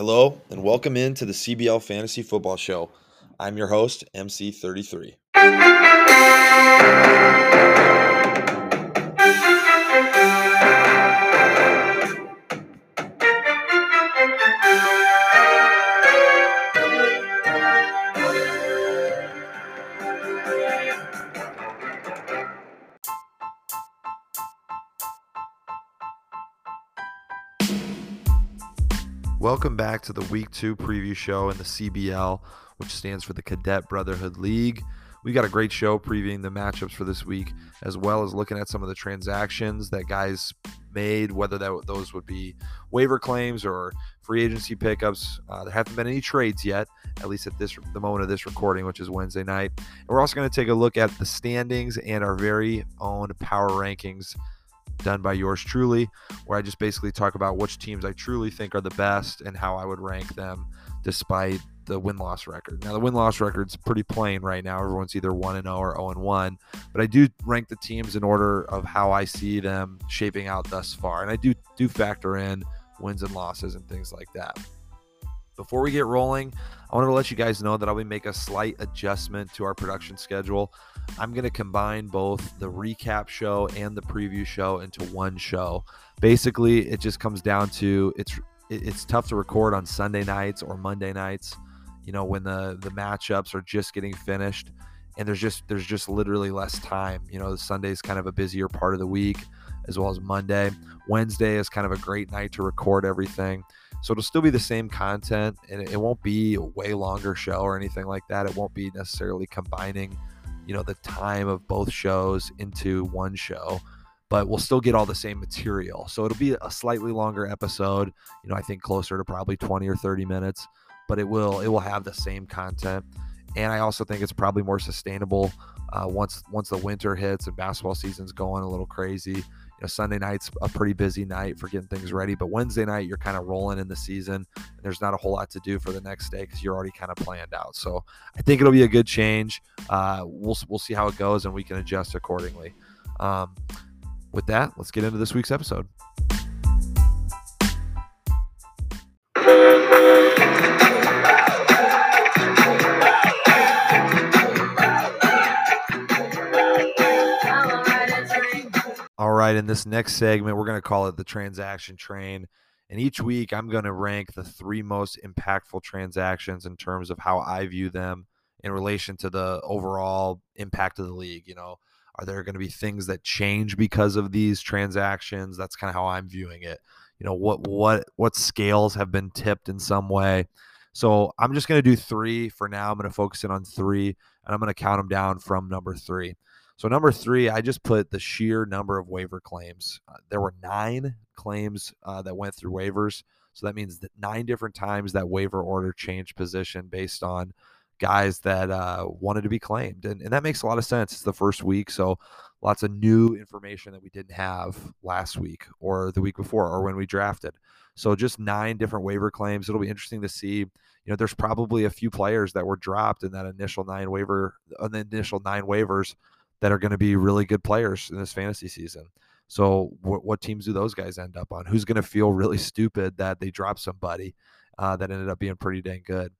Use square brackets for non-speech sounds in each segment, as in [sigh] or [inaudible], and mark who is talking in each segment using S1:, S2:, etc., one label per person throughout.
S1: Hello, and welcome into the CBL Fantasy Football Show. I'm your host, MC33. Welcome back to the Week 2 preview show in the CBL, which stands for the Cadet Brotherhood League. We got a great show previewing the matchups for this week, as well as looking at some of the transactions that guys made, whether that those would be waiver claims or free agency pickups. Uh, there haven't been any trades yet, at least at this the moment of this recording, which is Wednesday night. And we're also going to take a look at the standings and our very own power rankings done by yours truly, where I just basically talk about which teams I truly think are the best and how I would rank them despite the win loss record. Now, the win loss record's pretty plain right now. Everyone's either 1 and 0 or 0 and 1, but I do rank the teams in order of how I see them shaping out thus far. And I do do factor in wins and losses and things like that. Before we get rolling, I wanted to let you guys know that I'll be make a slight adjustment to our production schedule. I'm going to combine both the recap show and the preview show into one show. Basically, it just comes down to it's it's tough to record on Sunday nights or Monday nights, you know, when the the matchups are just getting finished and there's just there's just literally less time. You know, Sunday is kind of a busier part of the week as well as Monday. Wednesday is kind of a great night to record everything. So it'll still be the same content and it won't be a way longer show or anything like that. It won't be necessarily combining, you know, the time of both shows into one show, but we'll still get all the same material. So it'll be a slightly longer episode, you know, I think closer to probably 20 or 30 minutes, but it will it will have the same content. And I also think it's probably more sustainable uh, once once the winter hits and basketball season's going a little crazy know, Sunday night's a pretty busy night for getting things ready, but Wednesday night you're kind of rolling in the season, and there's not a whole lot to do for the next day because you're already kind of planned out. So I think it'll be a good change. Uh, we'll we'll see how it goes, and we can adjust accordingly. Um, with that, let's get into this week's episode. Right, in this next segment, we're going to call it the transaction train. And each week, I'm going to rank the three most impactful transactions in terms of how I view them in relation to the overall impact of the league. You know, are there going to be things that change because of these transactions? That's kind of how I'm viewing it. You know, what what what scales have been tipped in some way. So I'm just going to do three for now. I'm going to focus in on three, and I'm going to count them down from number three. So number three, I just put the sheer number of waiver claims. Uh, there were nine claims uh, that went through waivers. So that means that nine different times that waiver order changed position based on guys that uh, wanted to be claimed. And, and that makes a lot of sense. It's the first week. So lots of new information that we didn't have last week or the week before or when we drafted. So just nine different waiver claims. It'll be interesting to see. You know, there's probably a few players that were dropped in that initial nine waiver, on the initial nine waivers that are going to be really good players in this fantasy season. So, wh- what teams do those guys end up on? Who's going to feel really stupid that they dropped somebody uh, that ended up being pretty dang good?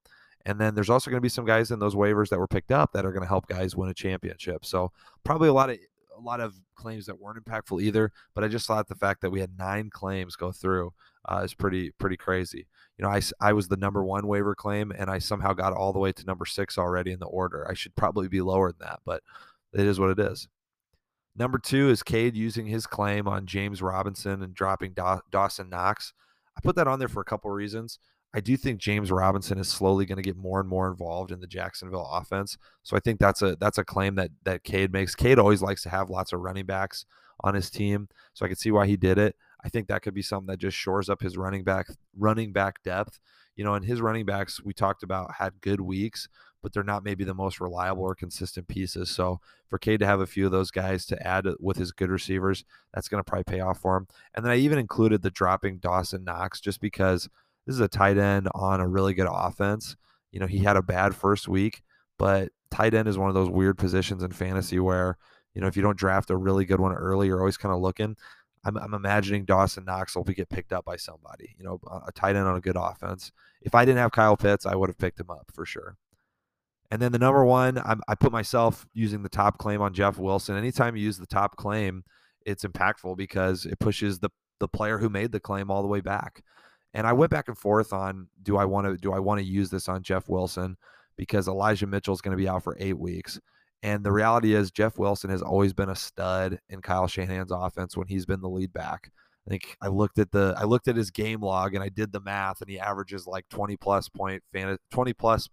S1: And then there's also going to be some guys in those waivers that were picked up that are going to help guys win a championship. So, probably a lot of a lot of claims that weren't impactful either. But I just thought the fact that we had nine claims go through uh, is pretty pretty crazy. You know, I, I was the number one waiver claim, and I somehow got all the way to number six already in the order. I should probably be lower than that, but it is what it is. Number two is Cade using his claim on James Robinson and dropping Daw- Dawson Knox. I put that on there for a couple reasons. I do think James Robinson is slowly going to get more and more involved in the Jacksonville offense. So I think that's a that's a claim that that Cade makes. Cade always likes to have lots of running backs on his team, so I can see why he did it. I think that could be something that just shores up his running back running back depth. You know, and his running backs we talked about had good weeks, but they're not maybe the most reliable or consistent pieces. So for Cade to have a few of those guys to add uh, with his good receivers, that's going to probably pay off for him. And then I even included the dropping Dawson Knox just because this is a tight end on a really good offense. You know, he had a bad first week, but tight end is one of those weird positions in fantasy where, you know, if you don't draft a really good one early, you're always kind of looking. I'm, I'm imagining Dawson Knox will be get picked up by somebody, you know, a tight end on a good offense. If I didn't have Kyle Pitts, I would have picked him up for sure. And then the number one, I'm, i put myself using the top claim on Jeff Wilson. Anytime you use the top claim, it's impactful because it pushes the the player who made the claim all the way back. And I went back and forth on do I want to do I want to use this on Jeff Wilson because Elijah Mitchell is going to be out for eight weeks. And the reality is Jeff Wilson has always been a stud in Kyle Shanahan's offense when he's been the lead back. I think I looked at the I looked at his game log and I did the math and he averages like 20 plus point fan 20 plus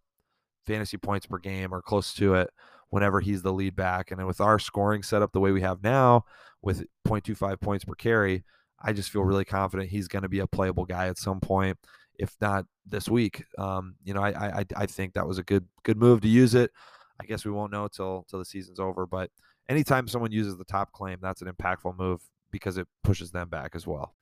S1: fantasy points per game or close to it whenever he's the lead back. And with our scoring setup the way we have now with 0.25 points per carry, I just feel really confident he's going to be a playable guy at some point, if not this week. Um, you know, I, I I think that was a good good move to use it. I guess we won't know till till the season's over, but anytime someone uses the top claim, that's an impactful move because it pushes them back as well.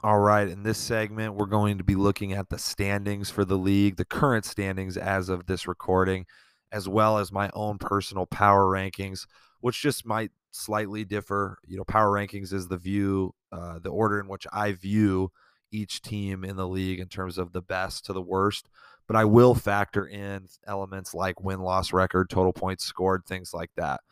S1: All right, in this segment, we're going to be looking at the standings for the league, the current standings as of this recording, as well as my own personal power rankings, which just might slightly differ. You know, power rankings is the view, uh, the order in which I view each team in the league in terms of the best to the worst. But I will factor in elements like win loss record, total points scored, things like that,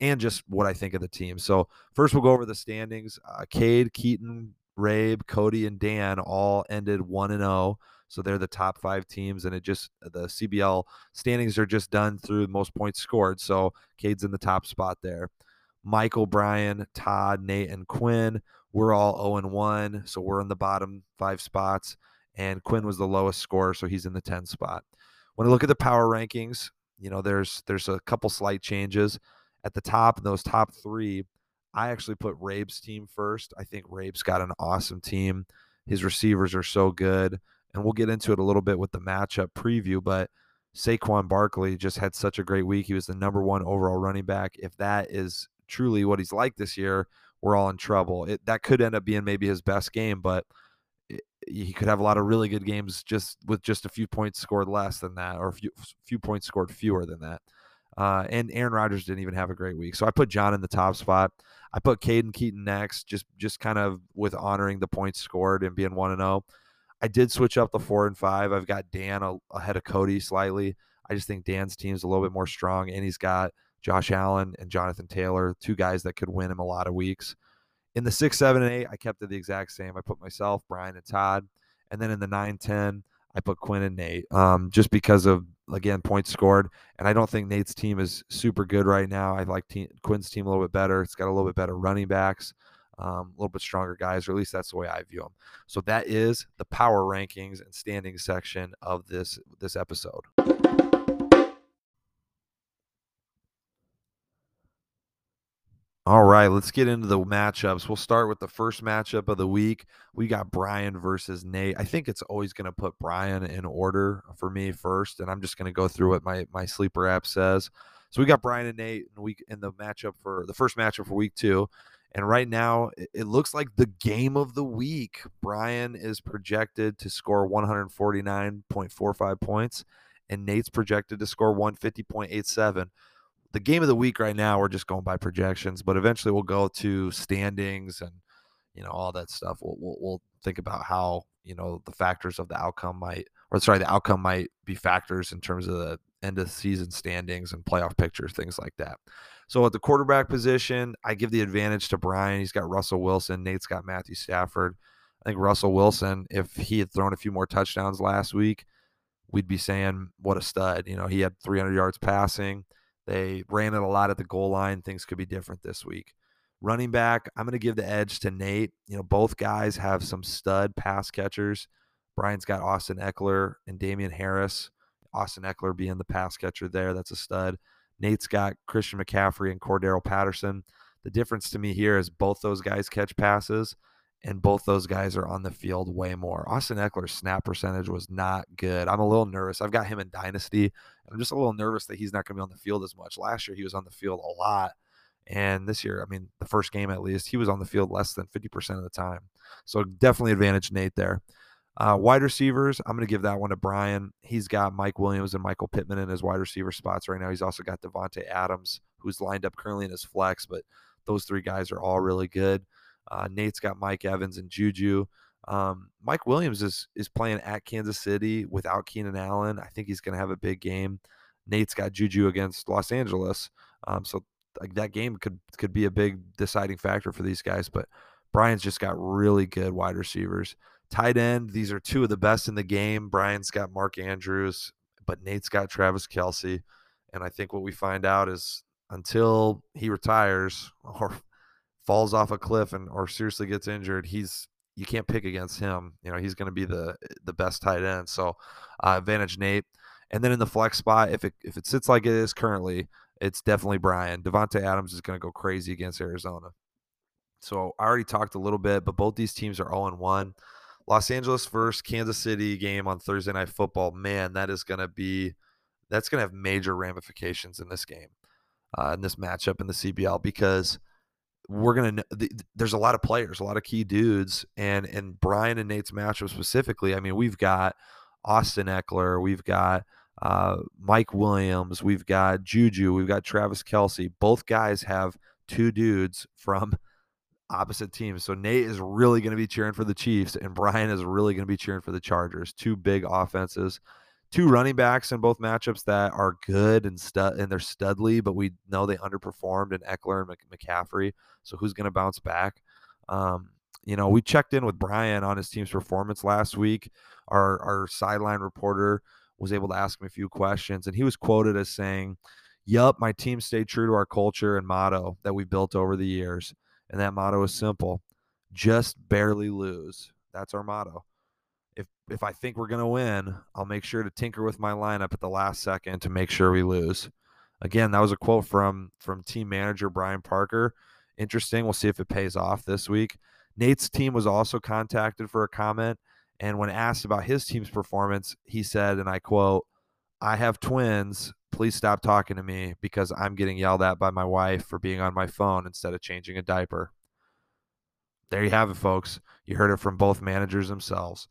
S1: and just what I think of the team. So, first, we'll go over the standings. Uh, Cade, Keaton, Rabe, Cody, and Dan all ended 1 and 0. So they're the top five teams, and it just the CBL standings are just done through most points scored. So Cade's in the top spot there. Michael, Brian, Todd, Nate, and Quinn. We're all 0 and 1, so we're in the bottom five spots. And Quinn was the lowest score, so he's in the 10 spot. When I look at the power rankings, you know, there's there's a couple slight changes at the top. Those top three, I actually put Rabe's team first. I think Rabe's got an awesome team. His receivers are so good. And we'll get into it a little bit with the matchup preview, but Saquon Barkley just had such a great week. He was the number one overall running back. If that is truly what he's like this year, we're all in trouble. It, that could end up being maybe his best game, but it, he could have a lot of really good games just with just a few points scored less than that, or a few, few points scored fewer than that. Uh, and Aaron Rodgers didn't even have a great week. So I put John in the top spot. I put Caden Keaton next, just just kind of with honoring the points scored and being one and zero. Oh. I did switch up the four and five. I've got Dan a, ahead of Cody slightly. I just think Dan's team's a little bit more strong, and he's got Josh Allen and Jonathan Taylor, two guys that could win him a lot of weeks. In the six, seven, and eight, I kept it the exact same. I put myself, Brian, and Todd. And then in the nine, 10, I put Quinn and Nate um, just because of again points scored, and I don't think Nate's team is super good right now. I like team, Quinn's team a little bit better. It's got a little bit better running backs, um, a little bit stronger guys, or at least that's the way I view them. So that is the power rankings and standing section of this this episode. All right, let's get into the matchups. We'll start with the first matchup of the week. We got Brian versus Nate. I think it's always going to put Brian in order for me first, and I'm just going to go through what my my sleeper app says. So we got Brian and Nate in week in the matchup for the first matchup for week two. And right now, it looks like the game of the week. Brian is projected to score 149.45 points, and Nate's projected to score 150.87 the game of the week right now, we're just going by projections, but eventually we'll go to standings and you know all that stuff. We'll, we'll, we'll think about how you know the factors of the outcome might, or sorry, the outcome might be factors in terms of the end of season standings and playoff pictures, things like that. So at the quarterback position, I give the advantage to Brian. He's got Russell Wilson. Nate's got Matthew Stafford. I think Russell Wilson, if he had thrown a few more touchdowns last week, we'd be saying what a stud. You know, he had 300 yards passing. They ran it a lot at the goal line. Things could be different this week. Running back, I'm going to give the edge to Nate. You know, both guys have some stud pass catchers. Brian's got Austin Ekeler and Damien Harris. Austin Ekeler being the pass catcher there. That's a stud. Nate's got Christian McCaffrey and Cordarrelle Patterson. The difference to me here is both those guys catch passes and both those guys are on the field way more. Austin Ekeler's snap percentage was not good. I'm a little nervous. I've got him in Dynasty. I'm just a little nervous that he's not going to be on the field as much. Last year, he was on the field a lot. And this year, I mean, the first game at least, he was on the field less than 50% of the time. So definitely advantage Nate there. Uh, wide receivers, I'm going to give that one to Brian. He's got Mike Williams and Michael Pittman in his wide receiver spots right now. He's also got Davante Adams, who's lined up currently in his flex, but those three guys are all really good. Uh, Nate's got Mike Evans and Juju. Um, Mike Williams is is playing at Kansas City without Keenan Allen. I think he's going to have a big game. Nate's got Juju against Los Angeles, um, so like that game could could be a big deciding factor for these guys. But Brian's just got really good wide receivers. Tight end, these are two of the best in the game. Brian's got Mark Andrews, but Nate's got Travis Kelce, And I think what we find out is until he retires [laughs] or falls off a cliff and or seriously gets injured, he's you can't pick against him. You know, he's going to be the the best tight end. So, uh, advantage Nate. And then in the flex spot, if it if it sits like it is currently, it's definitely Brian. Davante Adams is going to go crazy against Arizona. So I already talked a little bit, but both these teams are 0 1. Los Angeles versus Kansas City game on Thursday Night Football. Man, that is going to be that's going to have major ramifications in this game, uh, in this matchup in the CBL because we're to there's a lot of players, a lot of key dudes, and and Brian and Nate's matchup specifically. I mean, we've got Austin Ekeler, we've got uh, Mike Williams, we've got Juju, we've got Travis Kelce. Both guys have two dudes from [laughs] opposite teams. So Nate is really going to be cheering for the Chiefs, and Brian is really going to be cheering for the Chargers. Two big offenses, two running backs in both matchups that are good and stud and they're studly, but we know they underperformed in Ekeler and McCaffrey. So who's going to bounce back? Um, you know, we checked in with Brian on his team's performance last week. Our our sideline reporter was able to ask him a few questions, and he was quoted as saying, "Yup, my team stayed true to our culture and motto that we built over the years." And that motto is simple just barely lose. That's our motto. If I think we're going to win, I'll make sure to tinker with my lineup at the last second to make sure we lose. Again, that was a quote from from team manager Brian Parker. Interesting. We'll see if it pays off this week. Nate's team was also contacted for a comment, and when asked about his team's performance, he said, and I quote, "I have twins, please stop talking to me because I'm getting yelled at by my wife for being on my phone instead of changing a diaper. There you have it, folks. You heard it from both managers themselves.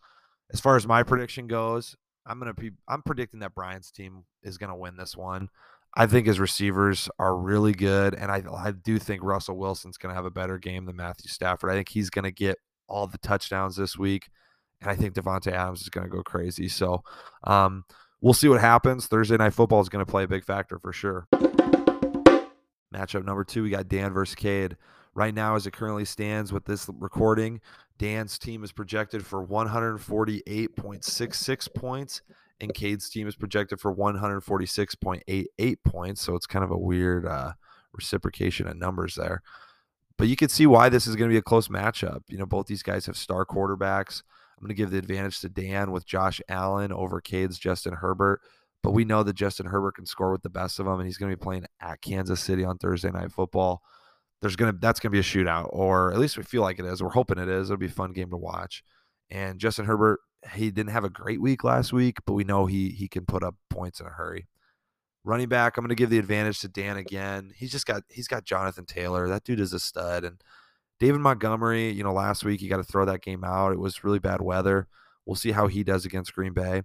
S1: As far as my prediction goes, I'm gonna be I'm predicting that Brian's team is gonna win this one. I think his receivers are really good, and I I do think Russell Wilson's gonna have a better game than Matthew Stafford. I think he's gonna get all the touchdowns this week, and I think Davante Adams is gonna go crazy. So, um, we'll see what happens. Thursday night football is to play a big factor for sure. Matchup number two, we got Dan versus Cade. Right now, as it currently stands with this recording, Dan's team is projected for 148.66 points, and Cade's team is projected for 146.88 points. So it's kind of a weird uh, reciprocation of numbers there. But you can see why this is going to be a close matchup. You know, both these guys have star quarterbacks. I'm going to give the advantage to Dan with Josh Allen over Cade's Justin Herbert. But we know that Justin Herbert can score with the best of them, and he's going to be playing at Kansas City on Thursday Night Football. There's gonna that's gonna be a shootout, or at least we feel like it is. We're hoping it is. It'll be a fun game to watch. And Justin Herbert, he didn't have a great week last week, but we know he he can put up points in a hurry. Running back, I'm to give the advantage to Dan again. He's just got he's got Jonathan Taylor. That dude is a stud, and David Montgomery, you know, last week you got to throw that game out. It was really bad weather. We'll see how he does against Green Bay.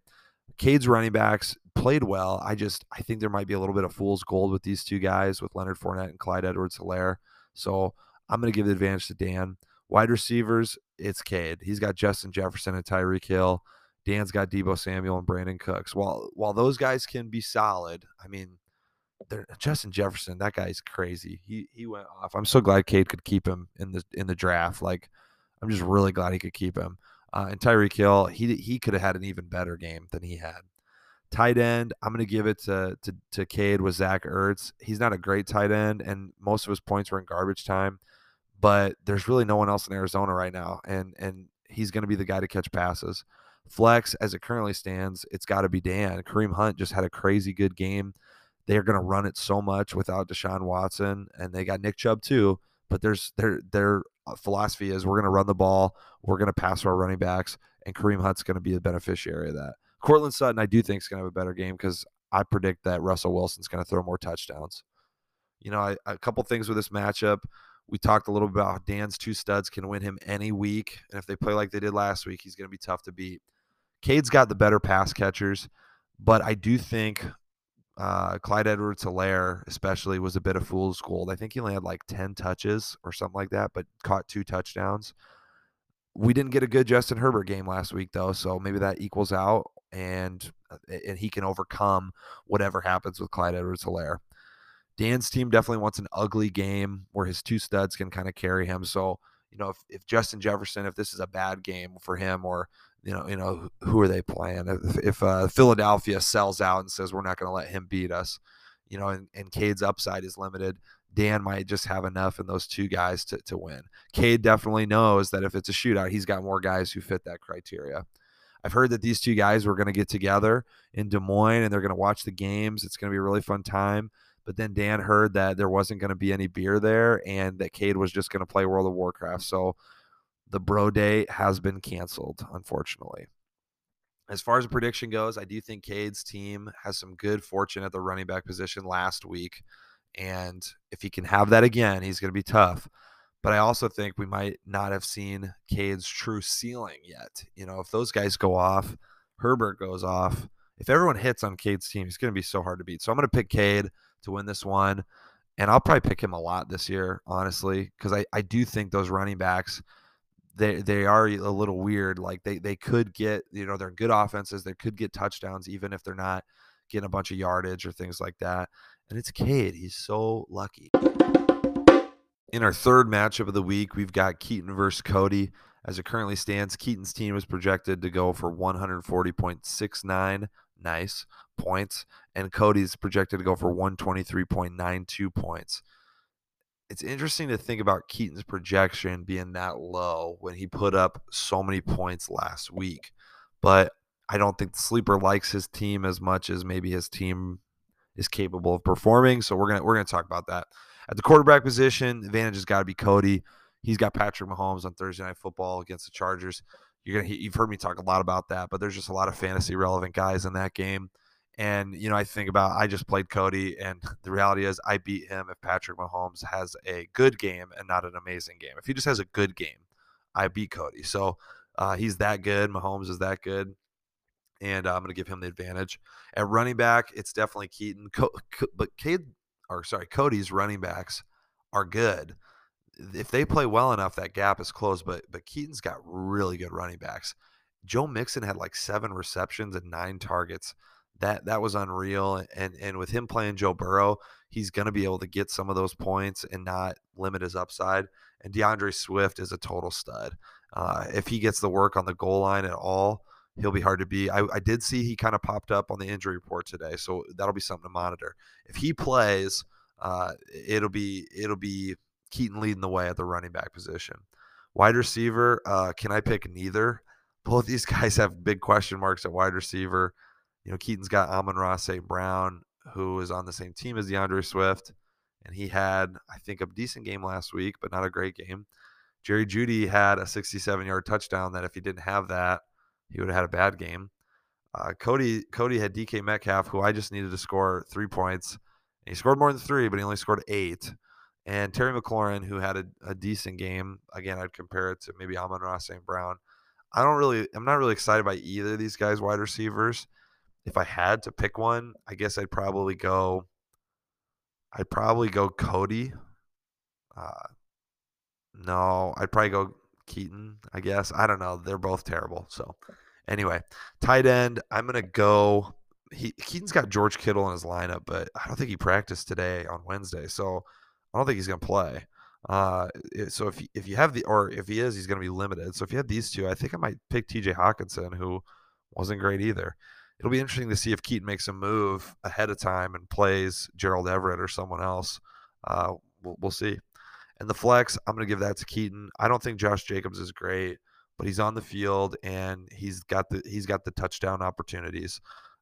S1: Cade's running backs played well. I just I think there might be a little bit of fool's gold with these two guys with Leonard Fournette and Clyde Edwards Helaire. So I'm going to give the advantage to Dan. Wide receivers, it's Cade. He's got Justin Jefferson and Tyreek Hill. Dan's got Deebo Samuel and Brandin Cooks. While while those guys can be solid, I mean, Justin Jefferson, that guy's crazy. He he went off. I'm so glad Cade could keep him in the in the draft. Like, I'm just really glad he could keep him. Uh, and Tyreek Hill, he he could have had an even better game than he had. Tight end, I'm going to give it to to to Cade with Zach Ertz. He's not a great tight end, and most of his points were in garbage time. But there's really no one else in Arizona right now, and and he's going to be the guy to catch passes. Flex, as it currently stands, it's got to be Dan. Kareem Hunt just had a crazy good game they're going to run it so much without Deshaun Watson, and they got Nick Chubb too. But there's their their uh, philosophy is we're going to run the ball, we're going to pass our running backs, and Kareem Hunt's going to be the beneficiary of that. Courtland Sutton, I do think is going to have a better game because I predict that Russell Wilson's going to throw more touchdowns. You know, I, a couple things with this matchup. We talked a little bit about Dan's two studs can win him any week. And if they play like they did last week, he's going to be tough to beat. Cade's got the better pass catchers, but I do think uh, Clyde Edwards Helaire, especially, was a bit of fool's gold. I think he only had like 10 touches or something like that, but caught two touchdowns. We didn't get a good Justin Herbert game last week, though, so maybe that equals out and uh, and he can overcome whatever happens with Clyde Edwards Helaire. Dan's team definitely wants an ugly game where his two studs can kind of carry him. So, you know, if, if Justin Jefferson, if this is a bad game for him, or you know, you know, who are they playing? If, if uh, Philadelphia sells out and says we're not going to let him beat us, you know, and, and Cade's upside is limited, Dan might just have enough in those two guys to, to win. Cade definitely knows that if it's a shootout, he's got more guys who fit that criteria. I've heard that these two guys were going to get together in Des Moines and they're going to watch the games. It's going to be a really fun time. But then Dan heard that there wasn't going to be any beer there and that Cade was just going to play World of Warcraft. So the bro day has been canceled, unfortunately. As far as a prediction goes, I do think Cade's team has some good fortune at the running back position last week. And if he can have that again, he's going to be tough. But I also think we might not have seen Cade's true ceiling yet. You know, if those guys go off, Herbert goes off. If everyone hits on Cade's team, he's going to be so hard to beat. So I'm going to pick Cade to win this one. And I'll probably pick him a lot this year, honestly, because I, I do think those running backs, they they are a little weird. Like they they could get, you know, they're good offenses. They could get touchdowns, even if they're not getting a bunch of yardage or things like that. And it's Cade. He's so lucky. In our third matchup of the week, we've got Keaton versus Cody. As it currently stands, Keaton's team is projected to go for 140.69 nice points, and Cody's projected to go for 123.92 points. It's interesting to think about Keaton's projection being that low when he put up so many points last week. But I don't think the sleeper likes his team as much as maybe his team is capable of performing. So we're gonna we're gonna talk about that. At the quarterback position, advantage has got to be Cody. He's got Patrick Mahomes on Thursday Night Football against the Chargers. You're gonna you've heard me talk a lot about that, but there's just a lot of fantasy relevant guys in that game. And you know, I think about I just played Cody, and [laughs] the reality is I beat him if Patrick Mahomes has a good game and not an amazing game. If he just has a good game, I beat Cody. So uh, he's that good. Mahomes is that good, and uh, I'm going to give him the advantage. At running back, it's definitely Keaton, Co- Co- but Cade, or sorry, Cody's running backs are good if they play well enough, that gap is closed. But but Keaton's got really good running backs. Joe Mixon had like seven receptions and nine targets. That that was unreal. And and with him playing Joe Burrow, he's going to be able to get some of those points and not limit his upside. And D'Andre Swift is a total stud. Uh, if he gets the work on the goal line at all, he'll be hard to beat. I, I did see he kind of popped up on the injury report today, so that'll be something to monitor. If he plays, uh, it'll be it'll be Keaton leading the way at the running back position. Wide receiver, uh, can I pick neither? [laughs] Both these guys have big question marks at wide receiver. You know, Keaton's got Amon-Ra St. Brown, who is on the same team as D'Andre Swift, and he had, I think, a decent game last week, but not a great game. Jerry Jeudy had a 67 yard touchdown that if he didn't have that, he would have had a bad game. Uh, Cody Cody had DK Metcalf, who I just needed to score three points. And he scored more than three, but he only scored eight and Terry McLaurin, who had a, a decent game. Again, I'd compare it to maybe Amon-Ra St. Brown. I don't really, I'm not really excited by either of these guys, wide receivers. If I had to pick one, I guess I'd probably go. I'd probably go Cody. Uh, no, I'd probably go Keaton. I guess I don't know. They're both terrible. So, anyway, tight end. I'm gonna go. He Keaton's got George Kittle in his lineup, but I don't think he practiced today on Wednesday. So I don't think he's going to play. Uh, so if if you have the or if he is, he's going to be limited. So if you have these two, I think I might pick T.J. Hockenson, who wasn't great either. It'll be interesting to see if Keaton makes a move ahead of time and plays Gerald Everett or someone else. Uh, we'll, we'll see. And the flex, I'm going to give that to Keaton. I don't think Josh Jacobs is great, but he's on the field and he's got the he's got the touchdown opportunities.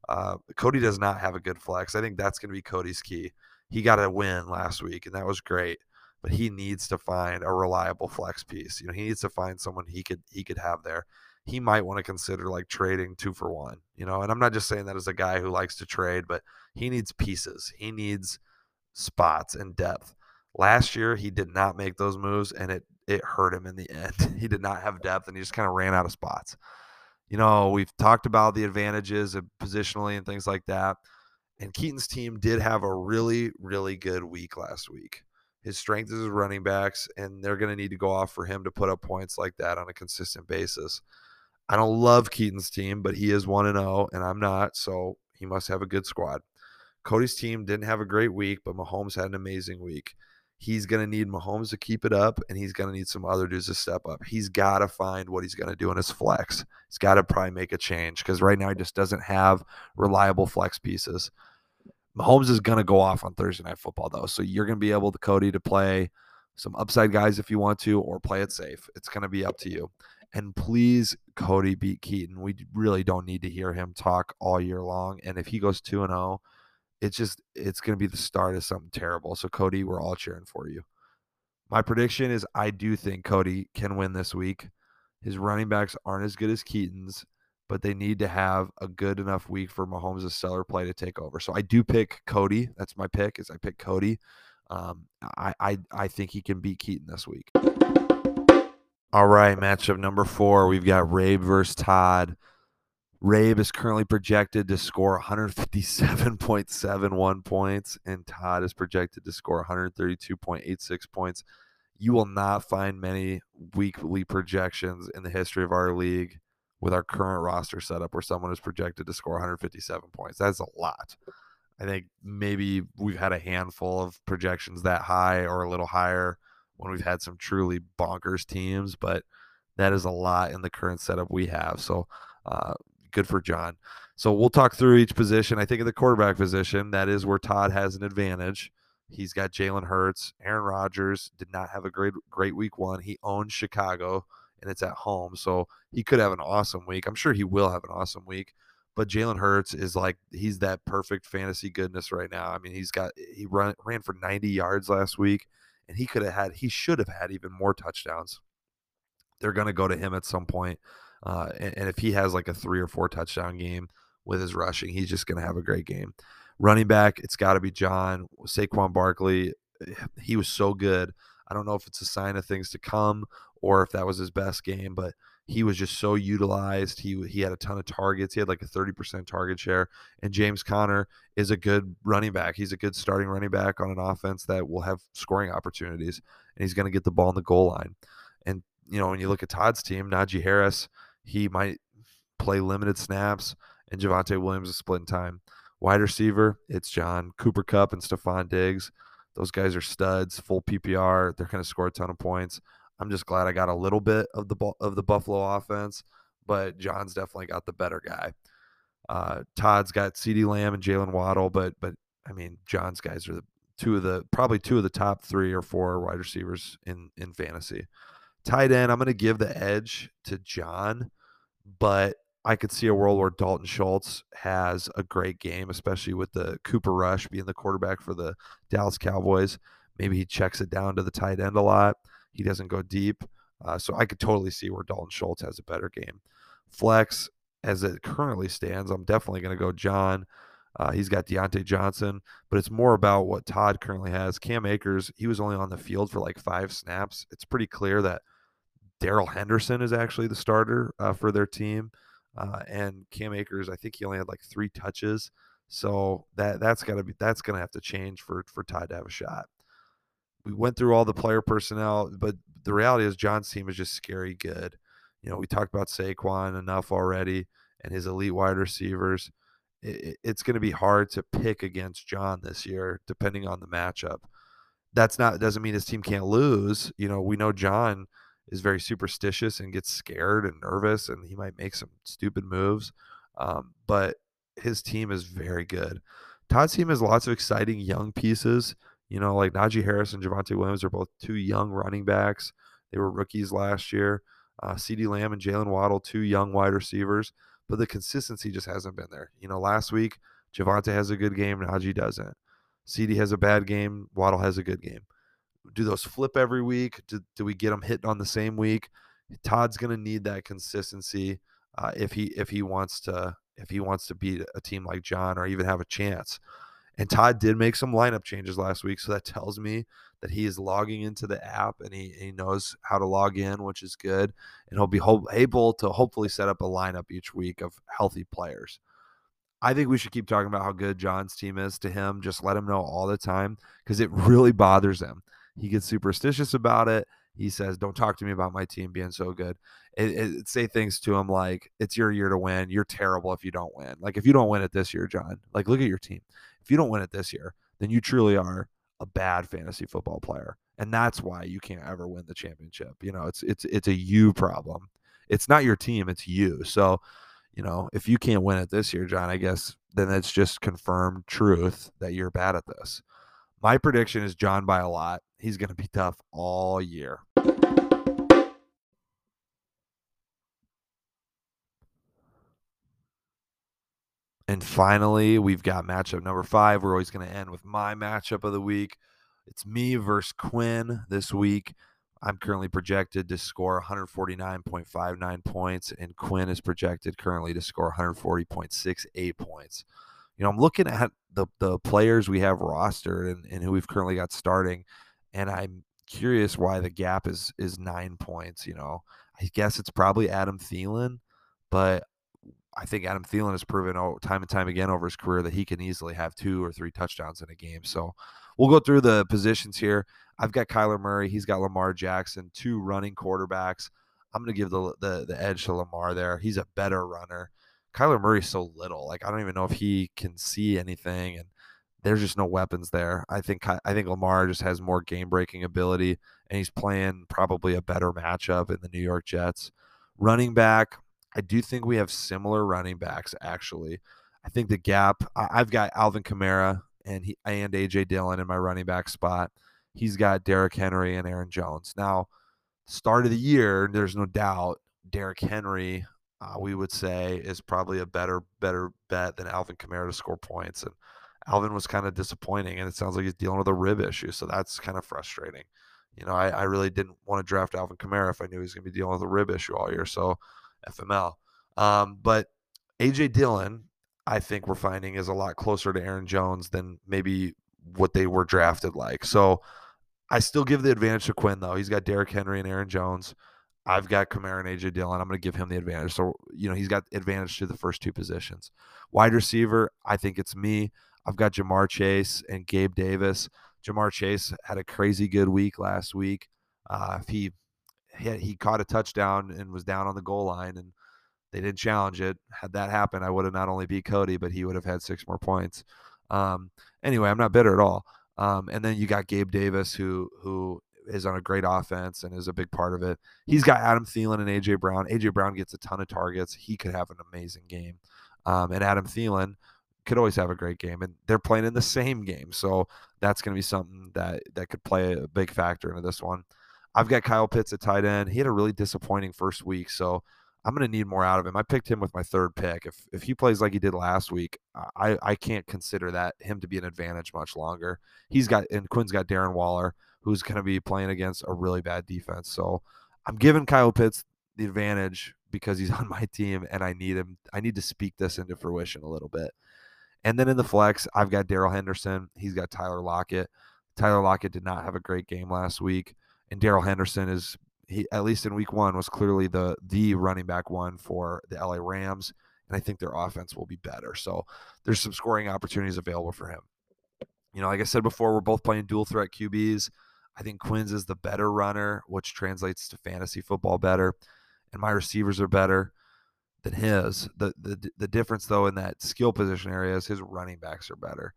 S1: Uh, Cody does not have a good flex. I think that's going to be Cody's key he got a win last week, and that was great. But he needs to find a reliable flex piece. You know, he needs to find someone he could he could have there. He might want to consider like trading two for one. You know, and I'm not just saying that as a guy who likes to trade, but he needs pieces. He needs spots and depth. Last year, he did not make those moves, and it it hurt him in the end. [laughs] he did not have depth, and he just kind of ran out of spots. You know, we've talked about the advantages of positionally and things like that. And Keaton's team did have a really, really good week last week. His strength is his running backs, and they're going to need to go off for him to put up points like that on a consistent basis. I don't love Keaton's team, but he is 1 0, and I'm not. So he must have a good squad. Cody's team didn't have a great week, but Mahomes had an amazing week. He's going to need Mahomes to keep it up, and he's going to need some other dudes to step up. He's got to find what he's going to do in his flex. He's got to probably make a change because right now he just doesn't have reliable flex pieces. Mahomes is going to go off on Thursday Night Football, though. So you're going to be able to, Cody, to play some upside guys if you want to, or play it safe. It's going to be up to you. And please, Cody, beat Keaton. We really don't need to hear him talk all year long. And if he goes 2 and 0, it's just, it's going to be the start of something terrible. So, Cody, we're all cheering for you. My prediction is I do think Cody can win this week. His running backs aren't as good as Keaton's, but they need to have a good enough week for Mahomes' stellar play to take over. So I do pick Cody. That's my pick. Is I pick Cody. Um, I, I I think he can beat Keaton this week. All right, matchup number four. We've got Rabe versus Todd. Rabe is currently projected to score 157.71 points, and Todd is projected to score 132.86 points. You will not find many weekly projections in the history of our league with our current roster setup where someone is projected to score 157 points. That's a lot. I think maybe we've had a handful of projections that high or a little higher when we've had some truly bonkers teams, but that is a lot in the current setup we have. So uh, good for John. So we'll talk through each position. I think in the quarterback position, that is where Todd has an advantage. He's got Jalen Hurts. Aaron Rodgers did not have a great great week one. He owns Chicago and it's at home, so he could have an awesome week. I'm sure he will have an awesome week. But Jalen Hurts is like he's that perfect fantasy goodness right now. I mean, he's got he run ran for 90 yards last week and he could have had he should have had even more touchdowns they're going to go to him at some point uh, and, and, if he has like a three or four touchdown game with his rushing he's just going to have a great game running back it's got to be john saquon barkley [sighs] he was so good i don't know if it's a sign of things to come or if that was his best game but he was just so utilized. He he had a ton of targets. He had like a 30% target share. And James Conner is a good running back. He's a good starting running back on an offense that will have scoring opportunities. And he's going to get the ball in the goal line. And you know, when you look at Todd's team, Najee Harris, he might play limited snaps, and Javonte Williams is splitting time. Wide receiver, it's John Cooper Kupp and Stefon Diggs. Those guys are studs, full PPR. They're going to score a ton of points. I'm just glad I got a little bit of the of the Buffalo offense, but John's definitely got the better guy. Uh, Todd's got CeeDee Lamb and Jaylen Waddle, but but I mean John's guys are the two of the probably two of the top three or four wide receivers in in fantasy. Tight end, I'm going to give the edge to John, but I could see a world where Dalton Schultz has a great game, especially with the Cooper Rush being the quarterback for the Dallas Cowboys. Maybe he checks it down to the tight end a lot. He doesn't go deep. Uh, so I could totally see where Dalton Schultz has a better game. Flex, as it currently stands, I'm definitely going to go John. Uh, he's got Diontae Johnson, but it's more about what Todd currently has. Cam Akers, he was only on the field for like five snaps. It's pretty clear that Darrell Henderson is actually the starter uh, for their team. Uh, and Cam Akers, I think he only had like three touches. So that that's got to be that's going to have to change for for Todd to have a shot we went through all the player personnel, but the reality is John's team is just scary good. You know, we talked about Saquon enough already and his elite wide receivers. It, it's going to be hard to pick against John this year, depending on the matchup. That's not doesn't mean his team can't lose. You know, we know John is very superstitious and gets scared and nervous, and he might make some stupid moves. Um, but his team is very good. Todd's team has lots of exciting young pieces you know, like Najee Harris and Javonte Williams are both two young running backs. They were rookies last year. Uh, CeeDee Lamb and Jaylen Waddle, two young wide receivers, but the consistency just hasn't been there. You know, last week, Javonte has a good game, Najee doesn't. CeeDee has a bad game, Waddle has a good game. Do those flip every week? Do, do we get them hit on the same week? Todd's going to need that consistency uh, if he if he wants to if he wants to beat a team like John or even have a chance. And Todd did make some lineup changes last week, so that tells me that he is logging into the app and he, he knows how to log in, which is good. And he'll be ho- able to hopefully set up a lineup each week of healthy players. I think we should keep talking about how good John's team is to him. Just let him know all the time because it really bothers him. He gets superstitious about it. He says, "Don't talk to me about my team being so good." It, it, say things to him like, "It's your year to win. You're terrible if you don't win. Like if you don't win it this year, John. Like look at your team. If you don't win it this year, then you truly are a bad fantasy football player, and that's why you can't ever win the championship. You know, it's it's it's a you problem. It's not your team. It's you. So, you know, if you can't win it this year, John, I guess then it's just confirmed truth that you're bad at this. My prediction is John by a lot. He's going to be tough all year. And finally, we've got matchup number five. We're always going to end with my matchup of the week. It's me versus Quinn this week. I'm currently projected to score 149.59 points, and Quinn is projected currently to score 140.68 points you know, I'm looking at the the players we have rostered and, and who we've currently got starting, and I'm curious why the gap is is nine points. You know, I guess it's probably Adam Thielen, but I think Adam Thielen has proven time and time again over his career that he can easily have two or three touchdowns in a game. So we'll go through the positions here. I've got Kyler Murray. He's got Lamar Jackson, two running quarterbacks. I'm going to give the, the the edge to Lamar there. He's a better runner. Kyler Murray's so little. Like I don't even know if he can see anything, and there's just no weapons there. I think I think Lamar just has more game breaking ability, and he's playing probably a better matchup in the New York Jets. Running back, I do think we have similar running backs. Actually, I think the gap. I've got Alvin Kamara and he and AJ Dillon in my running back spot. He's got Derrick Henry and Aaron Jones. Now, start of the year, there's no doubt Derrick Henry uh, we would say is probably a better better bet than Alvin Kamara to score points. And Alvin was kind of disappointing, and it sounds like he's dealing with a rib issue, so that's kind of frustrating. You know, I, I really didn't want to draft Alvin Kamara if I knew he was going to be dealing with a rib issue all year. So FML. Um, but AJ Dillon, I think we're finding is a lot closer to Aaron Jones than maybe what they were drafted like. So I still give the advantage to Quinn though. He's got Derrick Henry and Aaron Jones. I've got Kamara and AJ Dillon. I'm going to give him the advantage. So, you know, he's got advantage to the first two positions. Wide receiver, I think it's me. I've got Ja'Marr Chase and Gabe Davis. Ja'Marr Chase had a crazy good week last week. Uh, if he, he he caught a touchdown and was down on the goal line and they didn't challenge it. Had that happen, I would have not only beat Cody, but he would have had six more points. Um, anyway, I'm not bitter at all. Um, and then you got Gabe Davis, who who is on a great offense and is a big part of it. He's got Adam Thielen and AJ Brown. AJ Brown gets a ton of targets. He could have an amazing game. Um, and Adam Thielen could always have a great game. And they're playing in the same game, so that's going to be something that that could play a big factor into this one. I've got Kyle Pitts at tight end. He had a really disappointing first week, so I'm going to need more out of him. I picked him with my third pick. If if he plays like he did last week, I I can't consider that him to be an advantage much longer. He's got and Quinn's got Darren Waller who's going to be playing against a really bad defense. So I'm giving Kyle Pitts the advantage because he's [laughs] on my team and I need him. I need to speak this into fruition a little bit. And then in the flex, I've got Darrell Henderson. He's got Tyler Lockett. Tyler Lockett did not have a great game last week, and Darrell Henderson is he at least in week one was clearly the the running back one for the LA Rams, and I think their offense will be better. So there's some scoring opportunities available for him. You know, like I said before, we're both playing dual threat QBs. I think Quinn's is the better runner, which translates to fantasy football better. And my receivers are better than his. The, the the difference though in that skill position area is his running backs are better.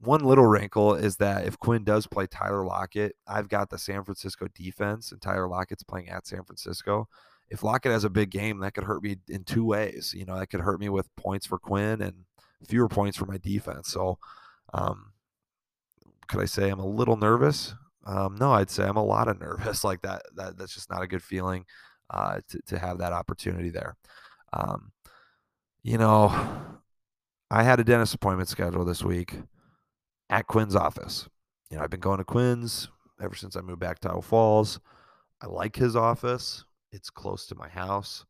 S1: One little wrinkle is that if Quinn does play Tyler Lockett, I've got the San Francisco defense and Tyler Lockett's playing at San Francisco. If Lockett has a big game, that could hurt me in two ways. You know, that could hurt me with points for Quinn and fewer points for my defense. So, um, could I say I'm a little nervous? Um, no, I'd say I'm a lot of nervous. [laughs] Like that, that that's just not a good feeling uh, to to have that opportunity there. Um, you know, I had a dentist appointment scheduled this week at Quinn's office. You know, I've been going to Quinn's ever since I moved back to Iowa Falls. I like his office. It's close to my house.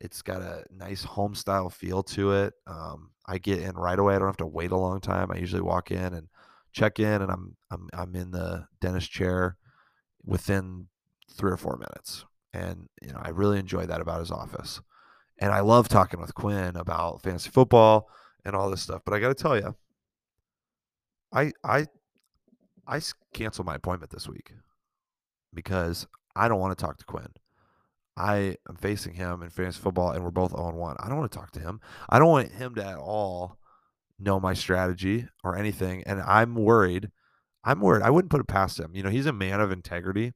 S1: It's got a nice home style feel to it. Um, I get in right away. I don't have to wait a long time. I usually walk in and check in, and I'm I'm I'm in the dentist chair within three or four minutes. And you know, I really enjoy that about his office. And I love talking with Quinn about fantasy football and all this stuff. But I got to tell you, I I I canceled my appointment this week because I don't want to talk to Quinn. I am facing him in fantasy football, and we're both 0 1. I don't want to talk to him. I don't want him to at all know my strategy or anything. And I'm worried. I'm worried. I wouldn't put it past him. You know, he's a man of integrity,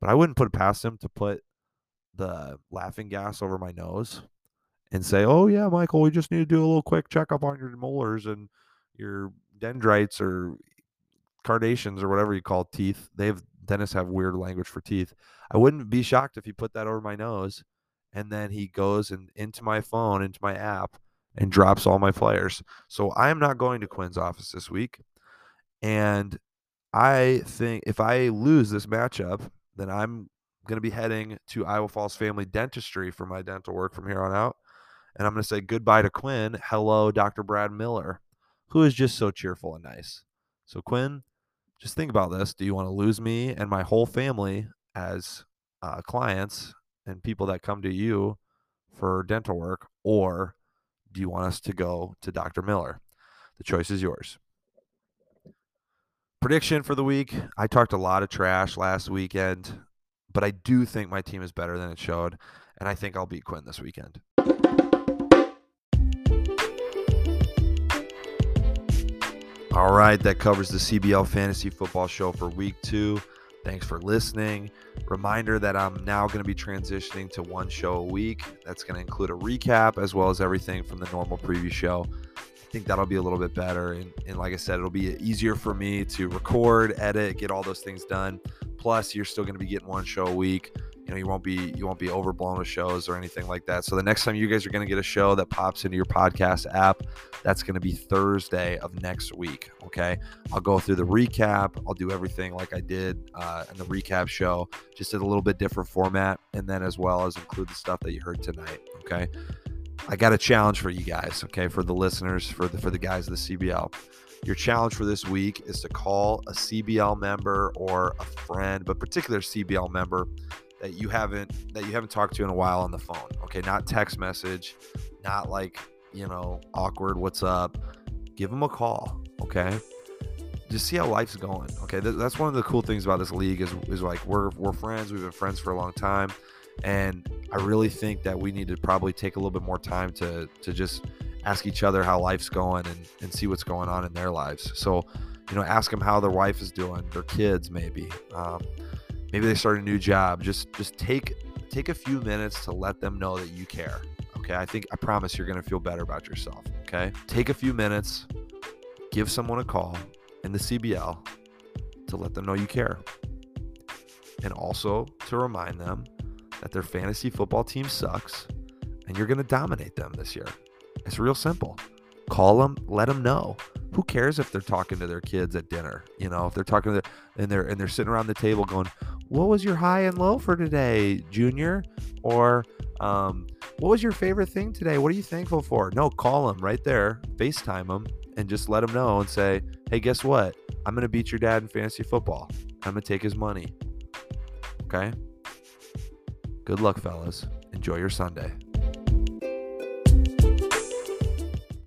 S1: but I wouldn't put it past him to put the laughing gas over my nose and say, "Oh yeah, Michael, we just need to do a little quick checkup on your molars and your dendrites or cardations or whatever you call teeth. They have dentists have weird language for teeth. I wouldn't be shocked if he put that over my nose and then he goes and into my phone, into my app, and drops all my players. So I am not going to Quinn's office this week. And I think if I lose this matchup, then I'm going to be heading to Iowa Falls Family Dentistry for my dental work from here on out. And I'm going to say goodbye to Quinn. Hello, Dr. Brad Miller, who is just so cheerful and nice. So, Quinn, just think about this. Do you want to lose me and my whole family as uh, clients and people that come to you for dental work, or do you want us to go to Dr. Miller? The choice is yours. Prediction for the week I talked a lot of trash last weekend, but I do think my team is better than it showed, and I think I'll beat Quinn this weekend. All right, that covers the CBL Fantasy Football Show for week two. Thanks for listening. Reminder that I'm now going to be transitioning to one show a week. That's going to include a recap as well as everything from the normal preview show. I think that'll be a little bit better. And, and like I said, it'll be easier for me to record, edit, get all those things done. Plus, you're still going to be getting one show a week you know you won't be you won't be overblown with shows or anything like that. So the next time you guys are going to get a show that pops into your podcast app that's going to be thursday of next week okay? I'll go through the recap. I'll do everything like i did uh, in the recap show. Just in a little bit different format and then as well as include the stuff that you heard tonight okay? I got a challenge for you guys okay? For the listeners for the for the guys of the cbl your challenge for this week is to call a CBL member or a friend, but particular CBL member that you haven't that you haven't talked to in a while on the phone. Okay, not text message, not like you know awkward. What's up? Give them a call. Okay, just see how life's going. Okay, that's one of the cool things about this league is is like we're we're friends. We've been friends for a long time, and I really think that we need to probably take a little bit more time to to just ask each other how life's going and and see what's going on in their lives. So, you know, ask them how their wife is doing, their kids maybe. Um, maybe they start a new job. Just just take take a few minutes to let them know that you care okay? I think i promise you're going to feel better about yourself okay? Take a few minutes give someone a call in the cbl to let them know you care. And also to remind them that their fantasy football team sucks and you're going to dominate them this year. It's real simple. Call them let them know who cares if they're talking to their kids at dinner you know if they're talking to and they're and they're sitting around the table going what was your high and low for today, Junior? Or um, what was your favorite thing today? What are you thankful for? No, call them right there, FaceTime them, and just let them know and say, hey, guess what? I'm to beat your dad in fantasy football. I'm to take his money. Okay? Good luck, fellas. Enjoy your Sunday.